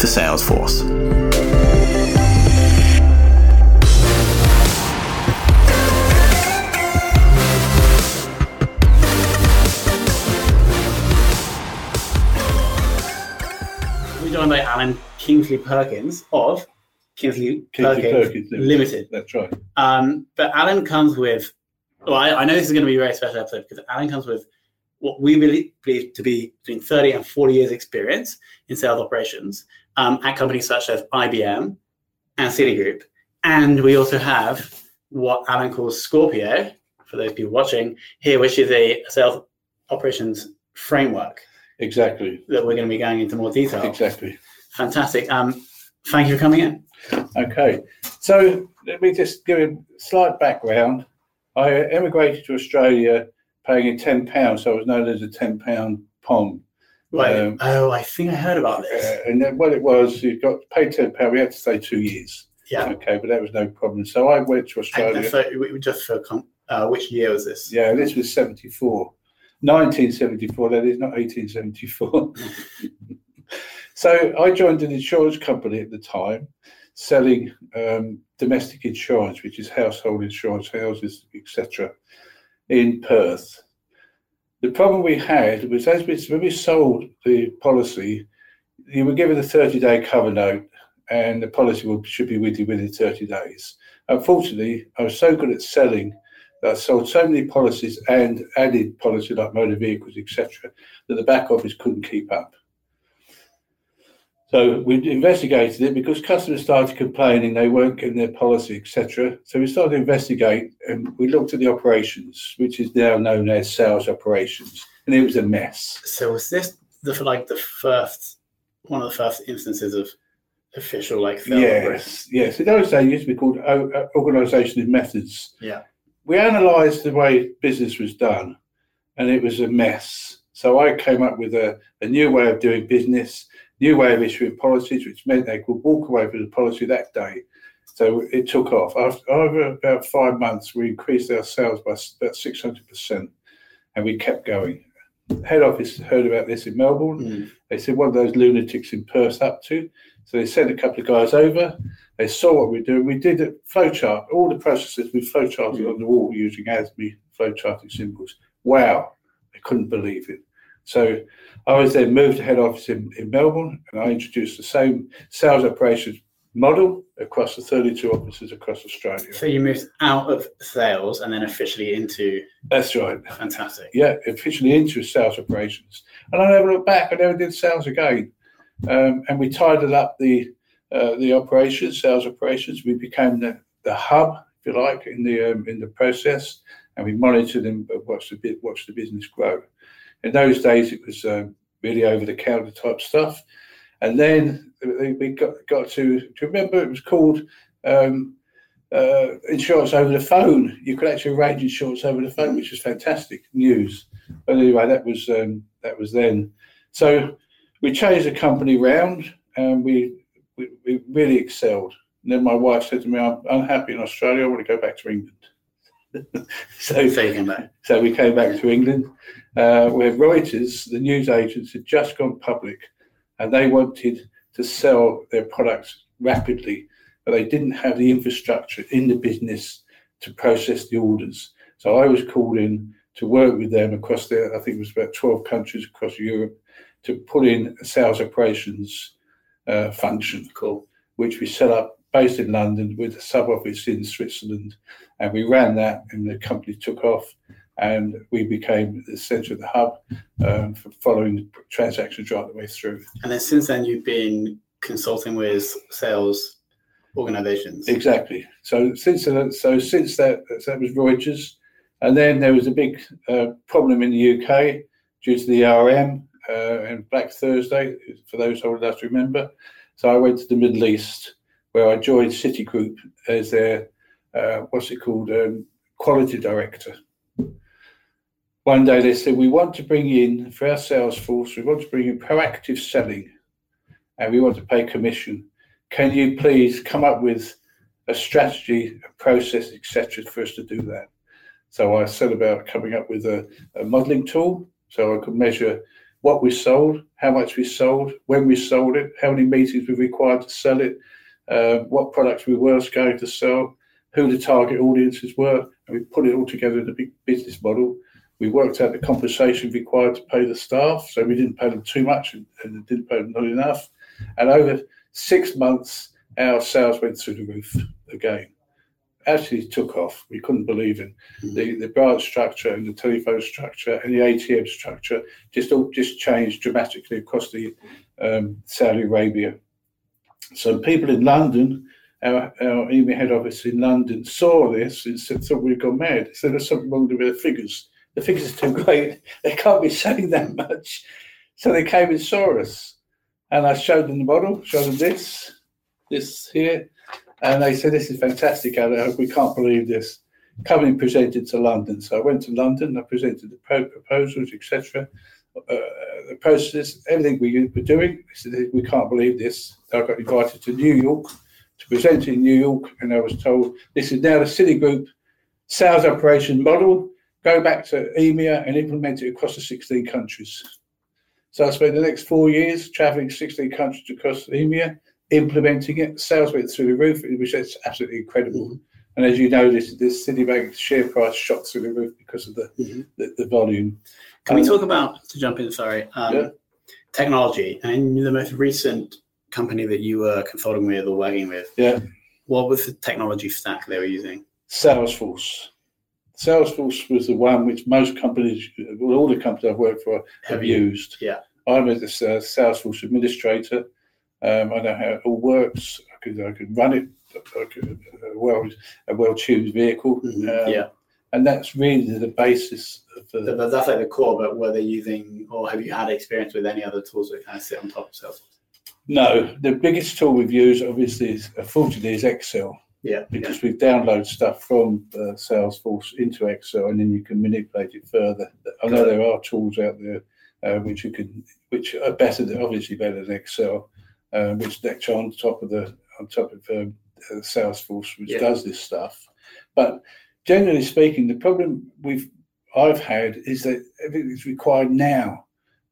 for Salesforce. We're joined by Alan Kingsley Perkins of Kingsley, Kingsley Perkins, Perkins Limited. Limited. That's right. Um, but Alan comes with, well, I, I know this is going to be a very special episode because Alan comes with what we believe, believe to be between 30 and 40 years experience in sales operations um, at companies such as IBM and Citigroup. And we also have what Alan calls Scorpio, for those people watching here, which is a sales operations framework Exactly. that we're going to be going into more detail. Exactly. Fantastic. Um, thank you for coming in. Okay. So let me just give a slight background. I emigrated to Australia paying in ten pounds, so I was known as a ten pound Right. Um, oh, I think I heard about this. Uh, and then what it was, you got paid ten pound. We had to stay two years. yeah. Okay, but that was no problem. So I went to Australia. so, just for uh, which year was this? Yeah, this was 74. 1974, that is not 1874. so I joined an insurance company at the time selling um, domestic insurance, which is household insurance, houses, etc., in Perth. The problem we had was as we, when we sold the policy, you were given a 30 day cover note and the policy would, should be with you within 30 days. Unfortunately, I was so good at selling that I sold so many policies and added policy like motor vehicles, etc., that the back office couldn't keep up. So we investigated it because customers started complaining they weren't getting their policy, etc. So we started to investigate and we looked at the operations, which is now known as sales operations, and it was a mess. So was this the like the first one of the first instances of official like? Yes, yes. In those days, it used to be called uh, organisation and methods. Yeah. We analysed the way business was done, and it was a mess. So I came up with a, a new way of doing business, new way of issuing policies, which meant they could walk away with the policy that day. So it took off. After over about five months, we increased our sales by about six hundred percent, and we kept going. Head office heard about this in Melbourne. Mm. They said, "What are those lunatics in Perth up to?" So they sent a couple of guys over. They saw what we were doing. We did a flowchart, all the processes we flowcharted on the wall using ASME flowcharting symbols. Wow, they couldn't believe it. So I was then moved to head office in, in Melbourne, and I introduced the same sales operations model across the 32 offices across Australia. So you moved out of sales and then officially into That's right. fantastic. yeah, officially into sales operations. And I never looked back. I never did sales again. Um, and we tidied up the uh, the operations, sales operations. We became the, the hub, if you like, in the um, in the process, and we monitored and watched the watched the business grow. In those days, it was um, really over the counter type stuff, and then we got got to to remember it was called. Um, uh, insurance over the phone. You could actually arrange insurance over the phone, which was fantastic news. But anyway, that was um, that was then. So we changed the company round, and we we, we really excelled. And then my wife said to me, "I'm unhappy in Australia. I want to go back to England." so So you came back. so we came back to England, uh, where Reuters, the news agents, had just gone public, and they wanted to sell their products rapidly, but they didn't have the infrastructure in the business to process the orders. So I was called in to work with them across the, I think it was about 12 countries across Europe, to put in a sales operations uh, function, Cool. which we set up based in London with a sub office in Switzerland. And we ran that, and the company took off, and we became the centre of the hub um, for following the transactions right the way through. And then since then, you've been consulting with sales organizations. Exactly. So since that, so since that, so that was Reuters, and then there was a big uh, problem in the UK due to the RM uh, and Black Thursday. For those old enough to remember, so I went to the Middle East where I joined Citigroup as their uh, what's it called um, quality director. One day they said we want to bring in for our sales force, we want to bring in proactive selling, and we want to pay commission can you please come up with a strategy, a process, etc., for us to do that? So I set about coming up with a, a modelling tool so I could measure what we sold, how much we sold, when we sold it, how many meetings we required to sell it, uh, what products we were going to sell, who the target audiences were, and we put it all together in a big business model. We worked out the compensation required to pay the staff, so we didn't pay them too much and, and didn't pay them not enough. And over Six months, our sales went through the roof again. Actually, took off. We couldn't believe it. Mm-hmm. The the branch structure and the telephone structure and the ATM structure just all just changed dramatically across the um, Saudi Arabia. So people in London, our, our EMEA head office in London, saw this and said, thought we'd gone mad. They said there's something wrong with the figures. The figures are too great. They can't be selling that much. So they came and saw us and I showed them the model, showed them this, this here, and they said, This is fantastic, Alex. We can't believe this. Come and present it to London. So I went to London, I presented the proposals, etc. Uh, the process, everything we were doing. We can't believe this. I got invited to New York to present in New York, and I was told this is now the Citigroup sales operation model. Go back to EMEA and implement it across the 16 countries. So I spent the next four years traveling 16 countries across EMEA, implementing it. Sales went through the roof, which is absolutely incredible. Mm-hmm. And as you know, this, this Citibank share price shot through the roof because of the, mm-hmm. the, the, volume. Can um, we talk about, to jump in, sorry, um, yeah. technology and the most recent company that you were consulting with or working with? Yeah. What was the technology stack they were using? Salesforce. Salesforce was the one which most companies, well, all the companies I've worked for, have used. Yeah. I'm a uh, Salesforce administrator. Um, I know how it all works. I could I could run it. I could, a well a well tuned vehicle. Mm-hmm. Um, yeah. And that's really the basis of the, that's like the core. But were they using, or have you had experience with any other tools that kind of sit on top of Salesforce? No, the biggest tool we've used, obviously, is, unfortunately, is Excel. Yeah. Because yeah. we download stuff from uh, Salesforce into Excel, and then you can manipulate it further. I know there are tools out there uh, which you can, which are better than obviously better than Excel, uh, which actually on top of the on top of um, uh, Salesforce, which yeah. does this stuff. But generally speaking, the problem we've I've had is that everything's required now.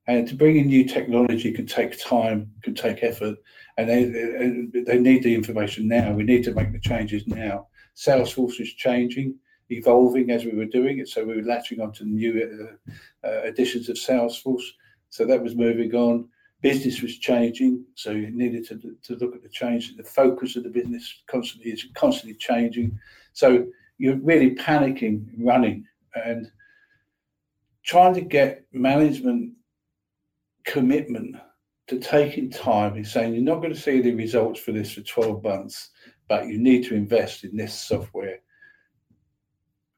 And to bring in new technology can take time, can take effort, and they, they need the information now. We need to make the changes now. Salesforce is changing, evolving as we were doing it, so we were latching onto new uh, uh, additions of Salesforce. So that was moving on. Business was changing, so you needed to, to look at the change. The focus of the business constantly is constantly changing. So you're really panicking, running, and trying to get management commitment to taking time and saying you're not going to see the results for this for 12 months, but you need to invest in this software.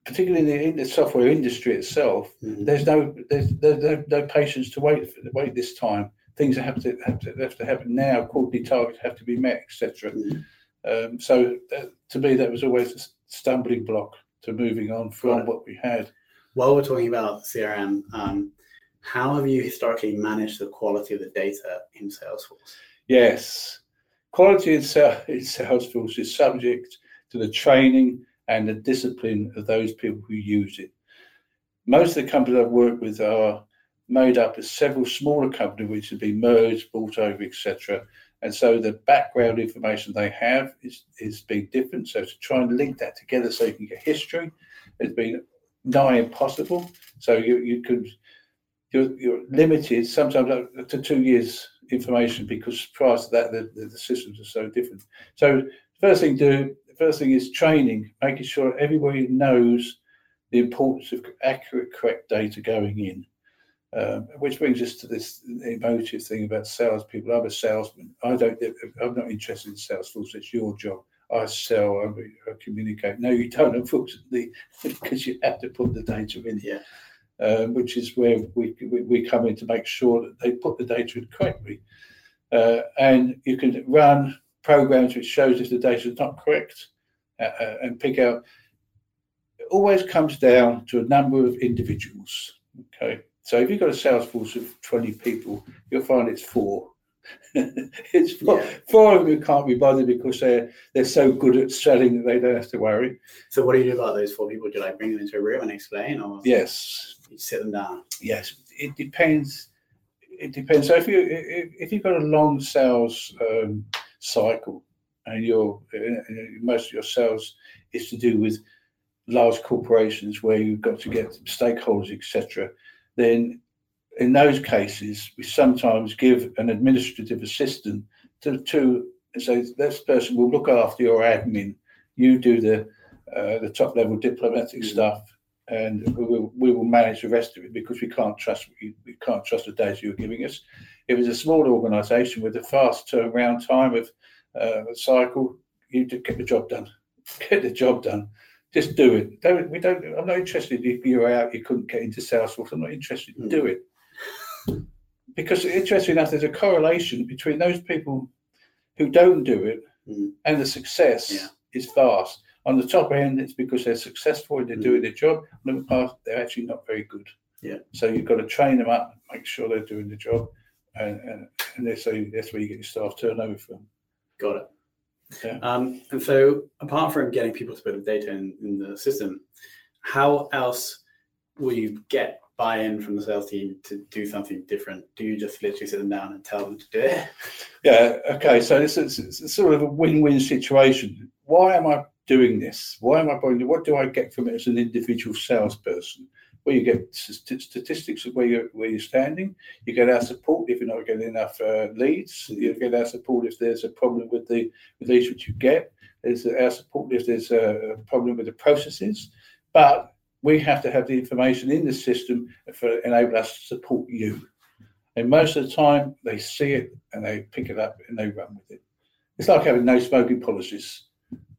Particularly in the, in the software industry itself, mm-hmm. there's no there's, there's no, no, patience to wait for, wait this time. Things have to have to, have to happen now. Quarterly targets have to be met, etc. Mm-hmm. Um, so that, to me, that was always stumbling block to moving on from what we had. While we're talking about CRM, um, how have you historically managed the quality of the data in Salesforce? Yes, quality in, Salesforce is subject to the training and the discipline of those people who use it. Most of the companies I've worked with are made up of several smaller companies which have been merged, bought over, etc. And so the background information they have is, is being different. So to try and link that together so you can get history has been nigh impossible. So you, you could, you're, you're limited sometimes up to two years information because prior to that, the, the, the systems are so different. So first thing do, first thing is training, making sure everybody knows the importance of accurate, correct data going in. Um, which brings us to this emotive thing about salespeople. I'm a salesman. I don't. I'm not interested in sales force. It's your job. I sell. I, I communicate. No, you don't, unfortunately, because you have to put the data in. here, Um, which is where we, we, we come in to make sure that they put the data in correctly. Uh, and you can run programs which shows if the data is not correct uh, uh, and pick out. It always comes down to a number of individuals. Okay, so if you've got a sales force of 20 people, you'll find it's four. it's four, yeah. four of them who can't be bothered because they're they're so good at selling that they don't have to worry. So what do you do about those four people? Do you like bring them into a room and explain, or yes, you sit them down? Yes, it depends. It depends. So if you if, if you've got a long sales um, cycle and your most of your sales is to do with large corporations where you've got to get stakeholders, etc then in those cases, we sometimes give an administrative assistant to, to say this person will look after your admin. You do the uh, the top level diplomatic mm-hmm. stuff, and we will we will manage the rest of it because we can't trust we, we can't trust the data you're giving us. If it's a small organisation with a fast turnaround time of uh, cycle, you get the job done. Get the job done just do it. Don't we don't I'm not interested if you're out, you couldn't get into Salesforce. I'm not interested. Mm. Do it. Because interesting enough, there's a correlation between those people who don't do it mm. and the success yeah. is vast. On the top end, it's because they're successful and they're mm. doing their job. On the past, they're actually not very good. Yeah. So you've got to train them up, make sure they're doing the job, and and, and that's, that's where you get your staff turnover from. Got it. Okay. Um, and so, apart from getting people to put the data in, in the system, how else will you get buy-in from the sales team to do something different? Do you just literally sit them down and tell them to do it? Yeah. Okay. So this is sort of a win-win situation. Why am I doing this? Why am I buying? What do I get from it as an individual salesperson? Where you get statistics of where you're where you're standing. You get our support if you're not getting enough uh, leads. You get our support if there's a problem with the with leads which you get. There's our support if there's a problem with the processes. But we have to have the information in the system for enable us to support you. And most of the time, they see it and they pick it up and they run with it. It's like having no smoking policies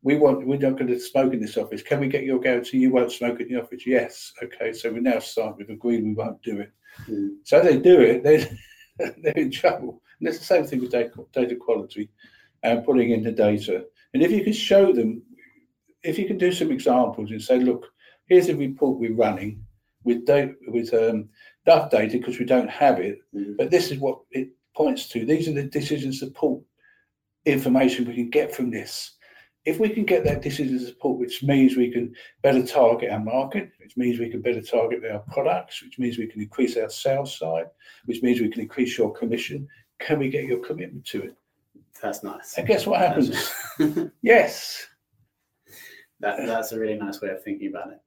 we want we're not going to smoke in this office. Can we get your guarantee you won't smoke in the office? Yes. Okay. So we now start with agreed we won't do it. Mm. So they do it, they're, they're in trouble. And it's the same thing with data, data quality and putting in the data. And if you can show them, if you can do some examples and say, look, here's a report we're running with data, with um, that data because we don't have it, mm. but this is what it points to. These are the decision support information we can get from this if we can get that decision support, which means we can better target our market, which means we can better target our products, which means we can increase our sales side, which means we can increase your commission, can we get your commitment to it? That's nice. And guess what happens? yes. That, that's a really nice way of thinking about it.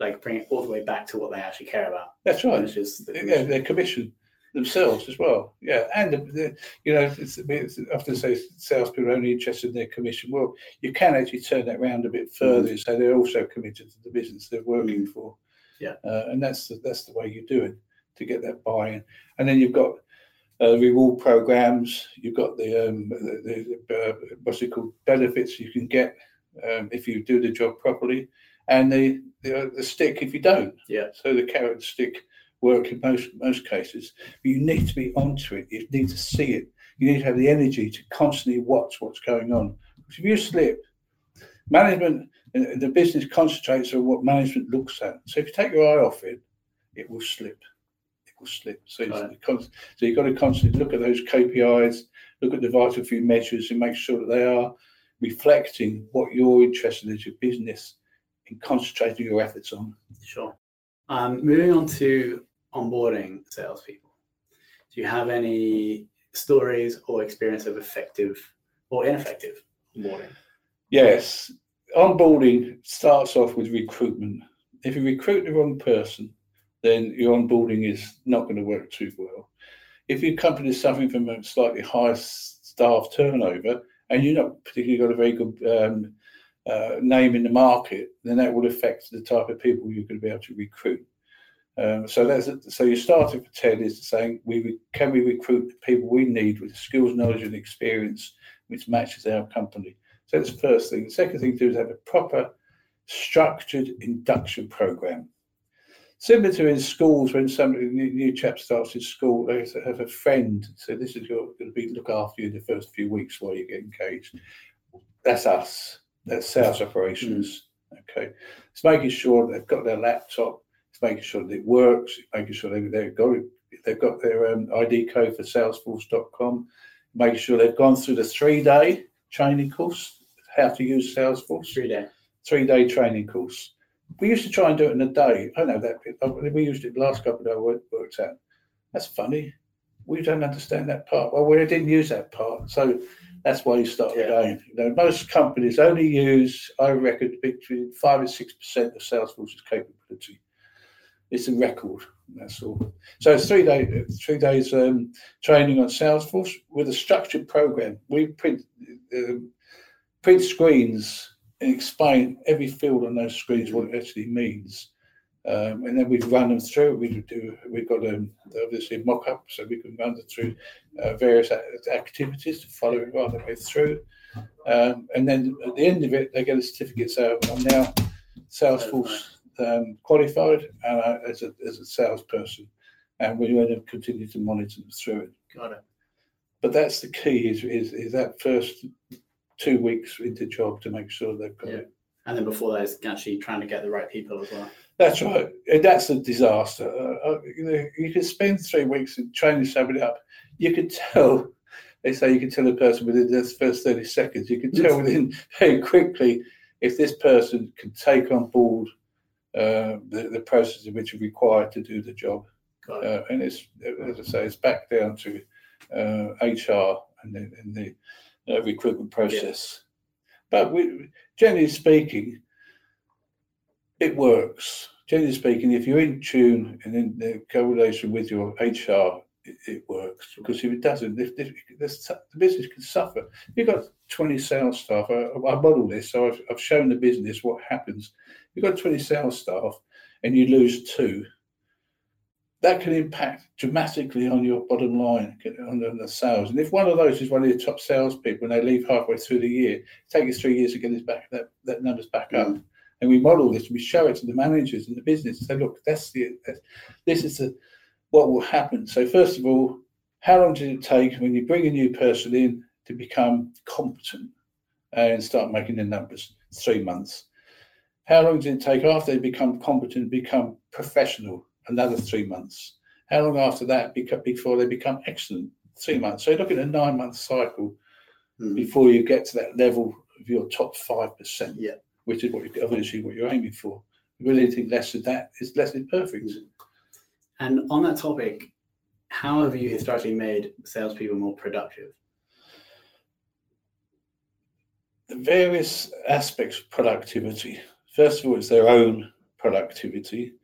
Like bring it all the way back to what they actually care about. That's right. Which is the commission. Yeah, their commission themselves as well. Yeah, and the, the, you know, it's, it's often say salespeople are only interested in their commission. Well, you can actually turn that around a bit further, mm-hmm. so they're also committed to the business they're working mm-hmm. for. Yeah, uh, and that's the, that's the way you do it to get that buy-in. And then you've got uh, reward programs. You've got the, um, the, the uh, what's it called benefits you can get um, if you do the job properly, and the the, the stick if you don't. Yeah. So the carrot stick work in most most cases. But you need to be onto it. You need to see it. You need to have the energy to constantly watch what's going on. Because if you slip, management, the business concentrates on what management looks at. So if you take your eye off it, it will slip. It will slip. So, right. so you've got to constantly look at those KPIs, look at the vital few measures, and make sure that they are reflecting what you're interested in as your business and concentrating your efforts on. Sure. Um, moving on to onboarding salespeople? Do you have any stories or experience of effective or ineffective onboarding? Yes, onboarding starts off with recruitment. If you recruit the wrong person, then your onboarding is not going to work too well. If your company is suffering from a slightly higher staff turnover and you're not particularly got a very good um, uh, name in the market, then that will affect the type of people you're going to be able to recruit. Um, so that's so your starting for TED is saying we can we recruit the people we need with the skills, knowledge, and experience which matches our company. So that's the first thing. The second thing to do is have a proper structured induction program. Similar to in schools, when somebody new, new chap starts in school, they have a friend. So this is your, going to be look after you the first few weeks while you get engaged. That's us. That's sales operations. Mm. Okay, it's making sure they've got their laptop. It's making sure that it works. Making sure they, they've got they've got their um, ID code for Salesforce.com. Making sure they've gone through the three-day training course, how to use Salesforce. Three day. Three day training course. We used to try and do it in a day. I know that bit. We used it the last couple of days worked out. That's funny. We don't understand that part. Well, we didn't use that part. So that's why you start yeah. again. You know, most companies only use, I reckon, between five and six percent of Salesforce's capability. It's a record. That's all. So it's three days, three days um, training on Salesforce with a structured program. We print uh, print screens and explain every field on those screens what it actually means. Um, and then we'd run them through. We do. We've got um, obviously mock-up, so we can run them through uh, various activities to follow it right the way through. Um, and then at the end of it, they get a certificate. So I'm now Salesforce um, qualified uh, as a as a salesperson, and we're going to continue to monitor them through it. Got it. But that's the key: is is, is that first two weeks into job to make sure they've got yeah. it. And then before that is actually trying to get the right people as well. That's right. And that's a disaster. Uh, uh, you, know, you can spend three weeks training somebody up. You can tell, they say you can tell a person within the first 30 seconds, you can tell within very quickly if this person can take on board uh, the, the process in which are required to do the job. Uh, and it's, as I say, it's back down to HR uh, and the, and the uh, recruitment process. Yeah. But we, generally speaking, it works. Generally speaking, if you're in tune and in the correlation with your HR, it, it works. Because if it doesn't, if, if, the business can suffer. If you've got 20 sales staff, I, I model this, so I've, I've shown the business what happens. You've got 20 sales staff and you lose two, that can impact dramatically on your bottom line, on the, sales. And if one of those is one of your top salespeople and they leave halfway through the year, it takes three years to get this back, that, that numbers back up. Mm. And we model this, we show it to the managers in the business, say, look, that's the, that's, this is the, what will happen. So first of all, how long did it take when you bring a new person in to become competent and start making the numbers? Three months. How long did it take after they become competent, become professional? another three months. How long after that before they become excellent? Three months. So you look at a nine month cycle mm. before you get to that level of your top five percent. Yeah. Which is what you obviously what you're aiming for. Really anything less than that is less than perfect. Mm. And on that topic, how have you historically made salespeople more productive? The various aspects of productivity. First of all, it's their own productivity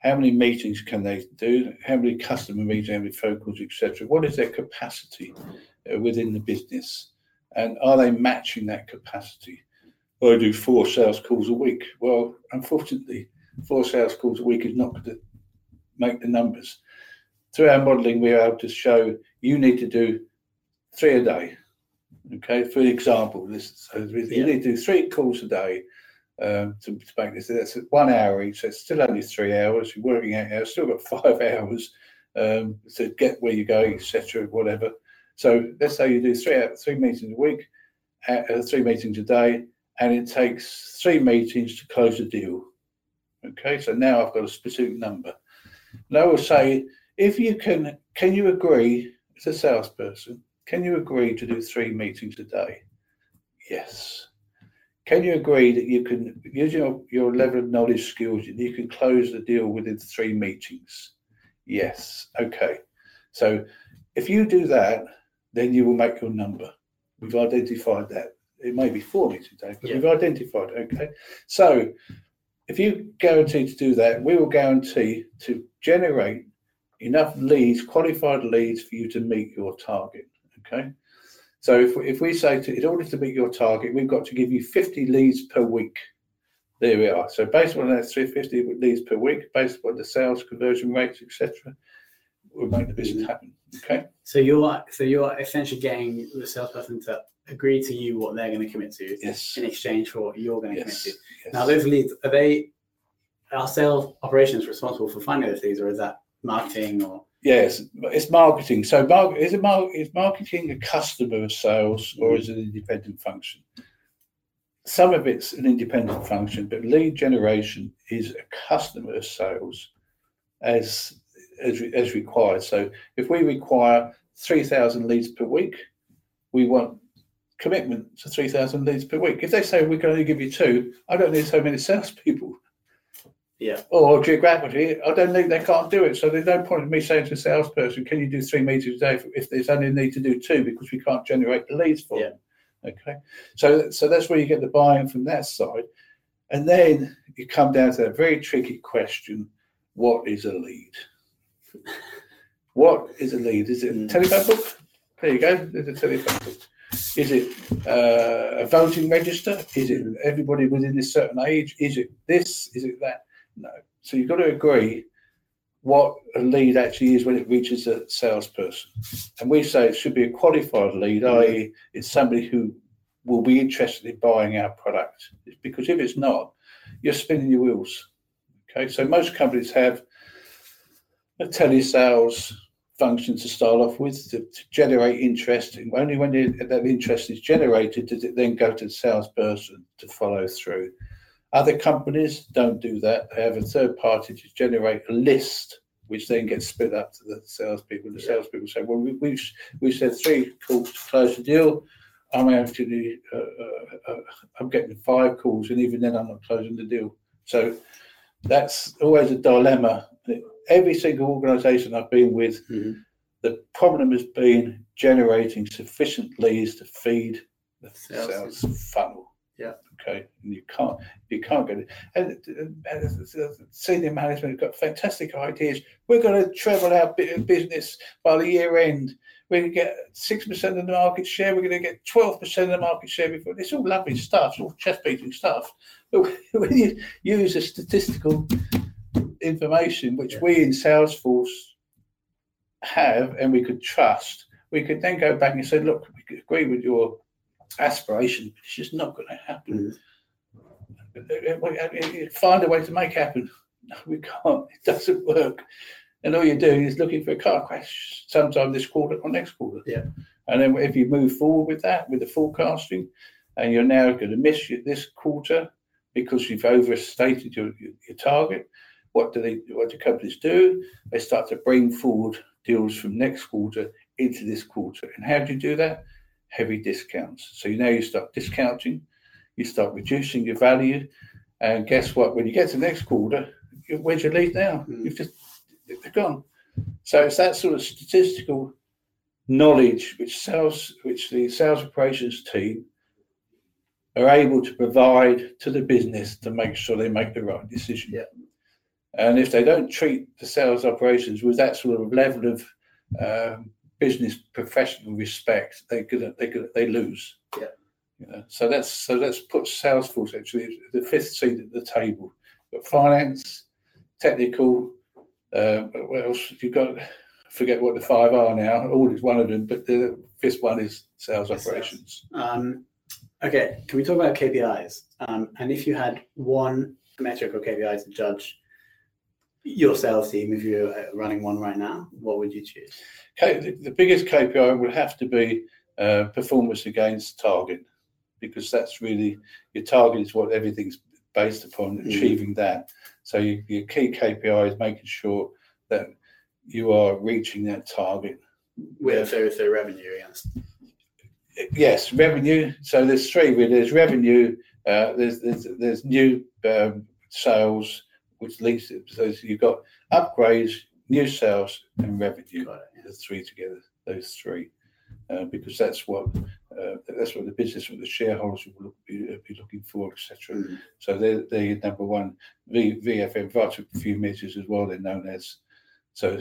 how many meetings can they do? How many customer meetings, how many phone etc. What is their capacity uh, within the business? And are they matching that capacity? Well, I do four sales calls a week. Well, unfortunately, four sales calls a week is not going to make the numbers. Through our modelling, we're able to show you need to do three a day. Okay, for example, this so you yeah. need to do three calls a day um, to, to, make this. That's one hour each, so it's still only three hours. You're working out hours, still got five hours um, to get where you're going, etc., whatever. So let's say you do three three meetings a week, uh, uh, three meetings a day, and it takes three meetings to close a deal. Okay, so now I've got a specific number. And I will say, if you can, can you agree as a salesperson? Can you agree to do three meetings a day? Yes. Can you agree that you can, use your, your level of knowledge skills, and you can close the deal within three meetings? Yes. Okay. So if you do that, then you will make your number. We've identified that. It may be four meetings a day, but Yeah. we've identified. Okay, so if you guarantee to do that, we will guarantee to generate enough leads, qualified leads, for you to meet your target. Okay. So if, if we say to, in order to meet your target, we've got to give you 50 leads per week. There we are. So based on that 350 leads per week, based on the sales conversion rates, etc., we'll make the business happen. Okay. So you're so you're essentially getting the salesperson to agree to you what they're going to commit to Yes. in exchange for what you're going to Yes. commit to. yes. Now, those leads are they are sales operations responsible for finding those or is that marketing or Yes, it's marketing. So, is it mar- is marketing a customer of sales or is it an independent function? Some of it's an independent function, but lead generation is a customer of sales as as, as required. So, if we require three thousand leads per week, we want commitment to three thousand leads per week. If they say we can only give you two, I don't need so many salespeople yeah? or geographically, I don't think they can't do it. So there's no point in me saying to a salesperson, "Can you do three meetings a day?" If, if there's only need to do two because we can't generate the leads for Yeah. them. Okay, so so that's where you get the buy-in from that side, and then you come down to that very tricky question: What is a lead? What is a lead? Is it a Mm. telephone book? There you go. There's a telephone book. Is it uh, a voting register? Is it everybody within a certain age? Is it this? Is it that? No. So you've got to agree what a lead actually is when it reaches a salesperson. And we say it should be a qualified lead, i.e., it's somebody who will be interested in buying our product. Because if it's not, you're spinning your wheels. Okay, so most companies have a telesales function to start off with to, to generate interest. And only when that interest is generated does it then go to the salesperson to follow through. Other companies don't do that. They have a third party to generate a list, which then gets split up to the salespeople. The salespeople say, "Well, we, we've we said three calls to close the deal. I'm actually uh, uh, uh, I'm getting five calls, and even then, I'm not closing the deal." So that's always a dilemma. Every single organisation I've been with, Mhm. the problem has been generating sufficient leads to feed the Sales. sales funnel. Yeah. Okay. And you can't you can't get it. And, and, senior management have got fantastic ideas. We're going to treble our bu- business by the year end. We're going to get six percent of the market share. We're going to get twelve percent of the market share before. It's all lovely stuff. It's all chest beating stuff. But when you use a statistical information, which Yeah. we in Salesforce have and we could trust, we could then go back and say, look, we agree with your aspiration, it's just not going to happen. Uh, Find a way to make happen. No, we can't. It doesn't work. And all you're doing is looking for a car crash sometime this quarter or next quarter. Yeah. And then if you move forward with that, with the forecasting, and you're now going to miss this quarter because you've overstated your, your, your target, what do they? What do companies do? They start to bring forward deals from next quarter into this quarter. And how do you do that? Heavy discounts. So now you start discounting, you start reducing your value, and guess what? When you get to the next quarter, where's your lead now? Mm. You've just they're gone. So it's that sort of statistical knowledge which sales, which the sales operations team are able to provide to the business to make sure they make the right decision. Yeah. And if they don't treat the sales operations with that sort of level of um, business professional respect, they could they could they lose. Yeah. You know, so that's so let's put Salesforce actually the fifth seat at the table. But finance, technical, uh, what else you've got? Forget what the five are now. All is one of them, but the fifth one is sales Sales. operations. Um, okay, can we talk about KPIs? Um, and if you had one metric or KPI to judge your sales team, if you're uh, running one right now, what would you choose? The, the biggest KPI would have to be uh, performance against target, because that's really your target is what everything's based upon. Mhm. Achieving that, so you, your key KPI is making sure that you are reaching that target. With so, so revenue against. Yes, revenue. So there's three. There's revenue. Uh, there's, there's there's new um, sales, which leads. to- So you've got upgrades, new sales, and revenue. The three together, those three. uh, because that's what uh, that's what the business, what the shareholders will look, be, be looking for, etc. Mm. So they're, they're number one. V, VFM, vital few measures as well, they're known as. So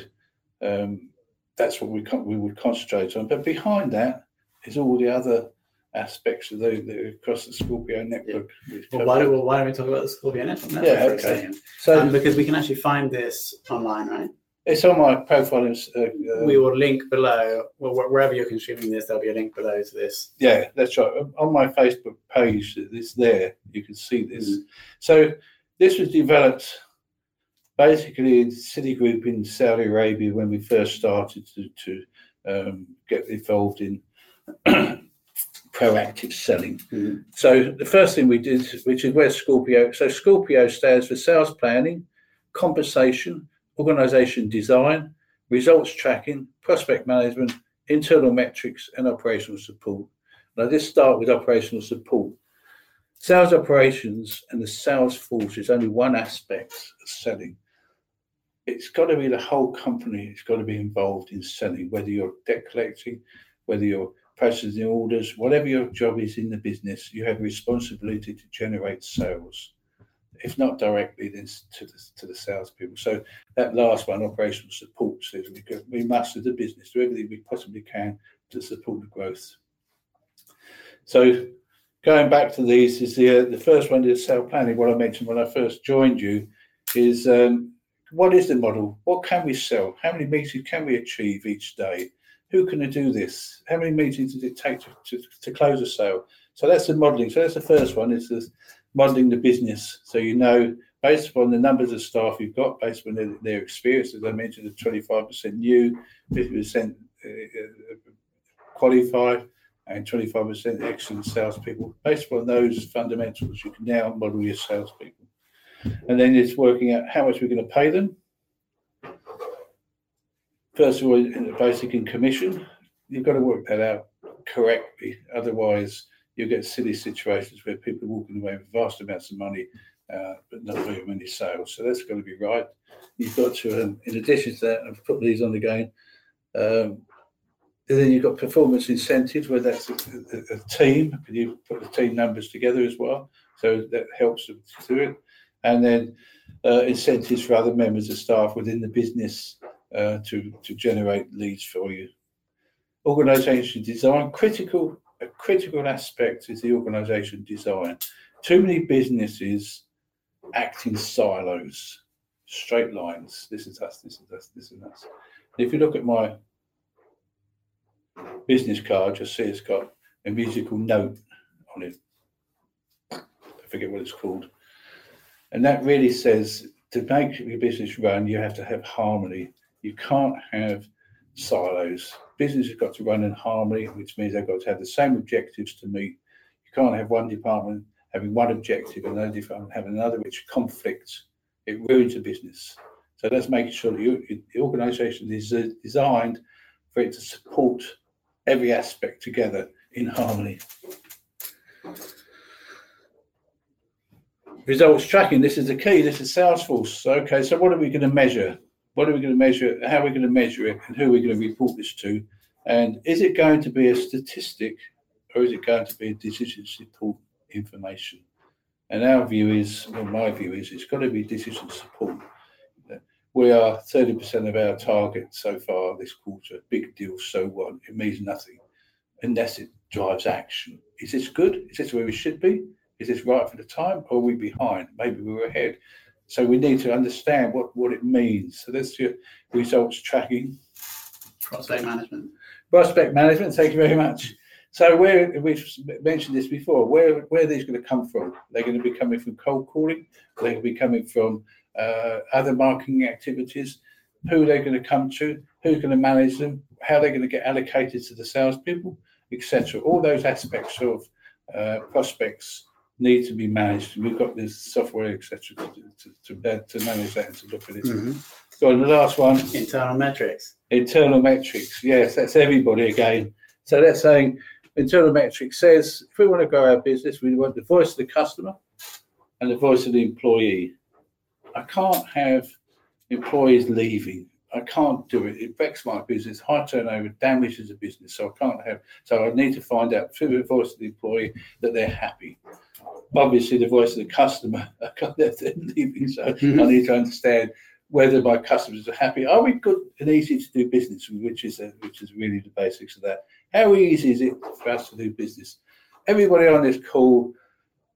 um, that's what we we would concentrate on. But behind that is all the other aspects of the, the across the Scorpio network. which Well, why, well, why don't we talk about the Scorpio Network Yeah, okay. so Um, because we can actually find this online, right? it's on my profile. Uh, uh, we will link below, well, wherever you're consuming this, there'll be a link below to this. Yeah, that's right. On my Facebook page, it's there. You can see this. Mhm. So this was developed basically in Citigroup in Saudi Arabia when we first started to, to um, get involved in proactive selling. Mhm. So the first thing we did, which is where Scorpio, so Scorpio stands for sales planning, compensation, organization design, results tracking, prospect management, internal metrics, and operational support. Now, this start with operational support. Sales operations and the sales force is only one aspect of selling. It's got to be the whole company. It's got to be involved in selling, whether you're debt collecting, whether you're processing orders, whatever your job is in the business, you have a responsibility to generate sales. If not directly, then to the, to the salespeople. So that last one, operational support, says we, we must, as a business, do everything we possibly can to support the growth. So going back to these, is the uh, the first one is sales planning. What I mentioned when I first joined you is um, what is the model? What can we sell? How many meetings can we achieve each day? Who can do this? How many meetings does it take to, to, to close a sale? So that's the modelling. So that's the first one. Is modelling the business. So you know, based upon the numbers of staff you've got, based on their, their experience, as I mentioned, the twenty-five percent new, fifty percent uh, qualified, and twenty-five percent excellent salespeople. Based upon those fundamentals, you can now model your salespeople, and then it's working out how much we're going to pay them. First of all, in the basic in commission, you've got to work that out correctly. Otherwise, you get silly situations where people are walking away with vast amounts of money, uh, but not very many sales. So that's got to be right. You've got to, um, in addition to that, I've put these on again. Um, and then you've got performance incentives, where that's a, a, a team. You put the team numbers together as well, so that helps them to do it. And then uh, incentives for other members of staff within the business uh, to to generate leads for you. Organisation design critical a critical aspect is the organisation design. Too many businesses act in silos, straight lines. This is us. This is us. This is us. If you look at my business card, you'll see it's got a musical note on it. I forget what it's called. And that really says to make your business run, you have to have harmony. You can't have silos. Business has got to run in harmony, which means they've got to have the same objectives to meet. You can't have one department having one objective and another department having another, which conflicts. It ruins a business. So let's make sure that you, the organisation is designed for it to support every aspect together in harmony. Results tracking. This is the key. This is Salesforce. Okay, so what are we going to measure? What are we going to measure? How are we going to measure it? And who are we going to report this to? And is it going to be a statistic or is it going to be a decision support information? And our view is, well, my view is, it's got to be decision support. We are 30% of our target so far this quarter. Big deal, so what? It means nothing unless it drives action. Is this good? Is this where we should be? Is this right for the time? Or are we behind? Maybe we're ahead. So we need to understand what, what it means. So that's your results tracking. Prospect management. Prospect management, thank you very much. So where we've mentioned this before, where where are these going to come from? They're going to be coming from cold calling. They're going to be coming from uh, other marketing activities. Who they're going to come to? Who's going to manage them? How they're going to get allocated to the salespeople, etc. All those aspects of uh, prospects need to be managed. We've got this software, etc., to, to, to, to manage that and to look at it. Mhm. So the last one, Internal metrics. internal metrics. Yes, that's everybody again. So that's saying internal metrics says if we want to grow our business, we want the voice of the customer and the voice of the employee. I can't have employees leaving. I I can't do it. It wrecks my business. High turnover damages the business. So I can't have. So I need to find out through the voice of the employee that they're happy. Obviously, the voice of the customer. I can't have them leaving. So Mhm. I need to understand whether my customers are happy. Are we good and easy to do business with? Which is which is really the basics of that. How easy is it for us to do business? Everybody on this call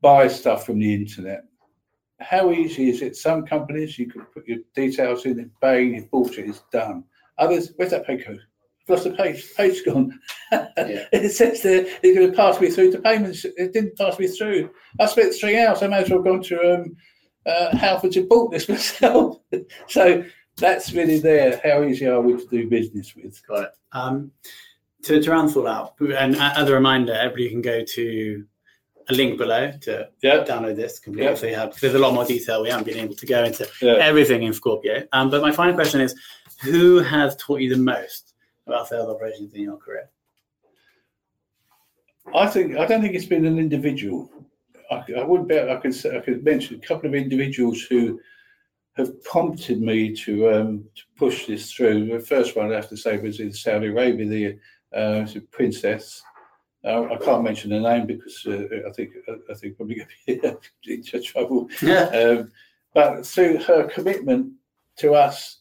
buys stuff from the internet. How easy is it? Some companies you can put your details in, and bang, you've bought it, it's done. Others, where's that page code? I've lost the page. Page gone. Yeah. it says there it's going to pass me through to payments. It didn't pass me through. I spent three hours. I may as well have gone to um, uh, Halfords and bought this myself. so that's really there. How easy are we to do business with? Got it. Um, to, to round this all out, and as a reminder, everybody can go to a link below to Yeah. download this completely. Yeah. So you have, there's a lot more detail. We haven't been able to go into Yeah. everything in Scorpio. Um, but my final question is who has taught you the most about sales operations in your career? I think I don't think it's been an individual. I, I would bet I could I could mention a couple of individuals who have prompted me to um, to push this through. The first one I have to say was in Saudi Arabia, the uh, princess. Uh, I can't mention the name because uh, I think I think probably going to be into trouble. Yeah. Um, but through her commitment to us,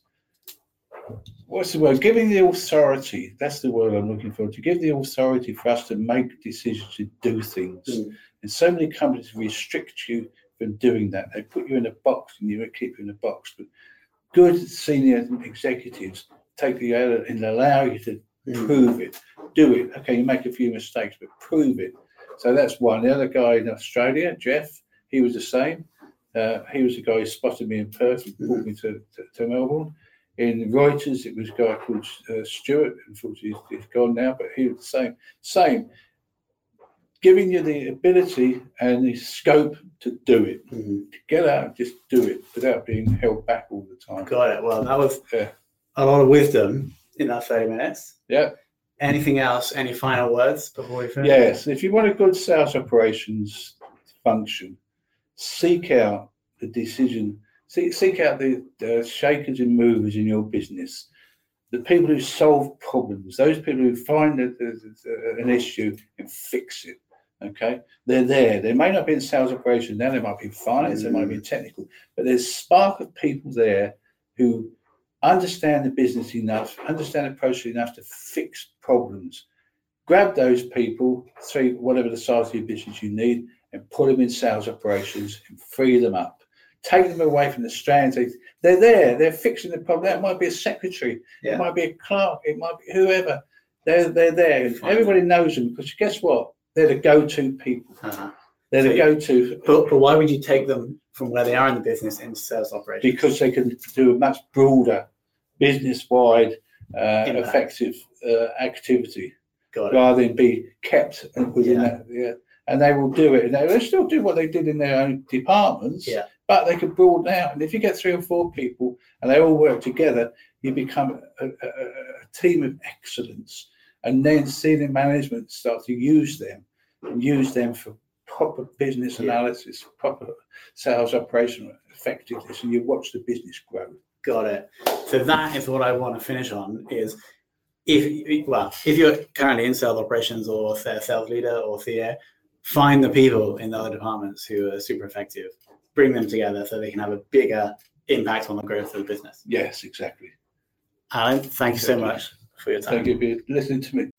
what's the word? Giving the authority. That's the word I'm looking for. To give the authority for us to make decisions to do things. Mm. And so many companies restrict you from doing that. They put you in a box and you keep you in a box. But good senior executives take the other and allow you to Mm. prove it, do it. Okay, you make a few mistakes, but prove it. So that's one. The other guy in Australia, Jeff, he was the same. Uh, he was the guy who spotted me in Perth and brought me to, to, to Melbourne. In Reuters, it was a guy called uh, Stuart. Unfortunately, he's, he's gone now, but he was the same. Same. Giving you the ability and the scope to do it. Mhm. Get out and just do it without being held back all the time. Got it. Well, that was Yeah. a lot of wisdom in that 30 minutes. Yeah. Anything else? Any final words before we finish? Yes, if you want a good sales operations function, seek out the decision, seek, seek out the, the shakers and movers in your business, the people who solve problems, those people who find there's uh, an issue and fix it. Okay, they're there. They may not be in sales operations now. They might be in finance. They might be in technical, but there's a spark of people there who understand the business enough, understand the process enough to fix problems grab those people, through whatever the size of your business you need, and put them in sales operations and free them up. Take them away from the strands. They- They're there. They're fixing the problem. That might be a secretary. Yeah. It might be a clerk. It might be whoever. They're they're there. Fine. Everybody knows them because guess what? They're the go-to people. Uh-huh. They're the go-to But, but why would you take them from where they are in the business into sales operations? because they can do a much broader, business-wide, uh, effective uh, activity. Got it. rather than be kept within Yeah. that. Yeah. And they will do it. And they will still do what they did in their own departments, Yeah. But they can broaden out. And if you get three or four people and they all work together, you become a, a, a team of excellence. And then senior management start to use them and use them for proper business analysis, proper sales operational effectiveness, and you watch the business grow. Got it. So that is what I want to finish on is if well, if you're currently in sales operations or sales leader or CEO, find the people in the other departments who are super effective, bring them together so they can have a bigger impact on the growth of the business. Yes, exactly. Alan, thank you so much for your time. Thank you for listening to me.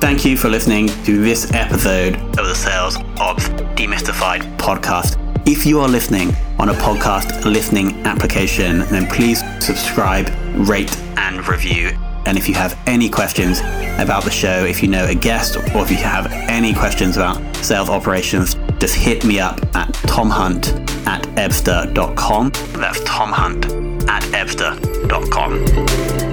Thank you for listening to this episode of the Sales Ops Demystified podcast. If you are listening on a podcast listening application, then please subscribe, rate, and review. And if you have any questions about the show, if you know a guest, or if you have any questions about sales operations, just hit me up at tomhunt at ebster.com. That's tomhunt at ebster.com.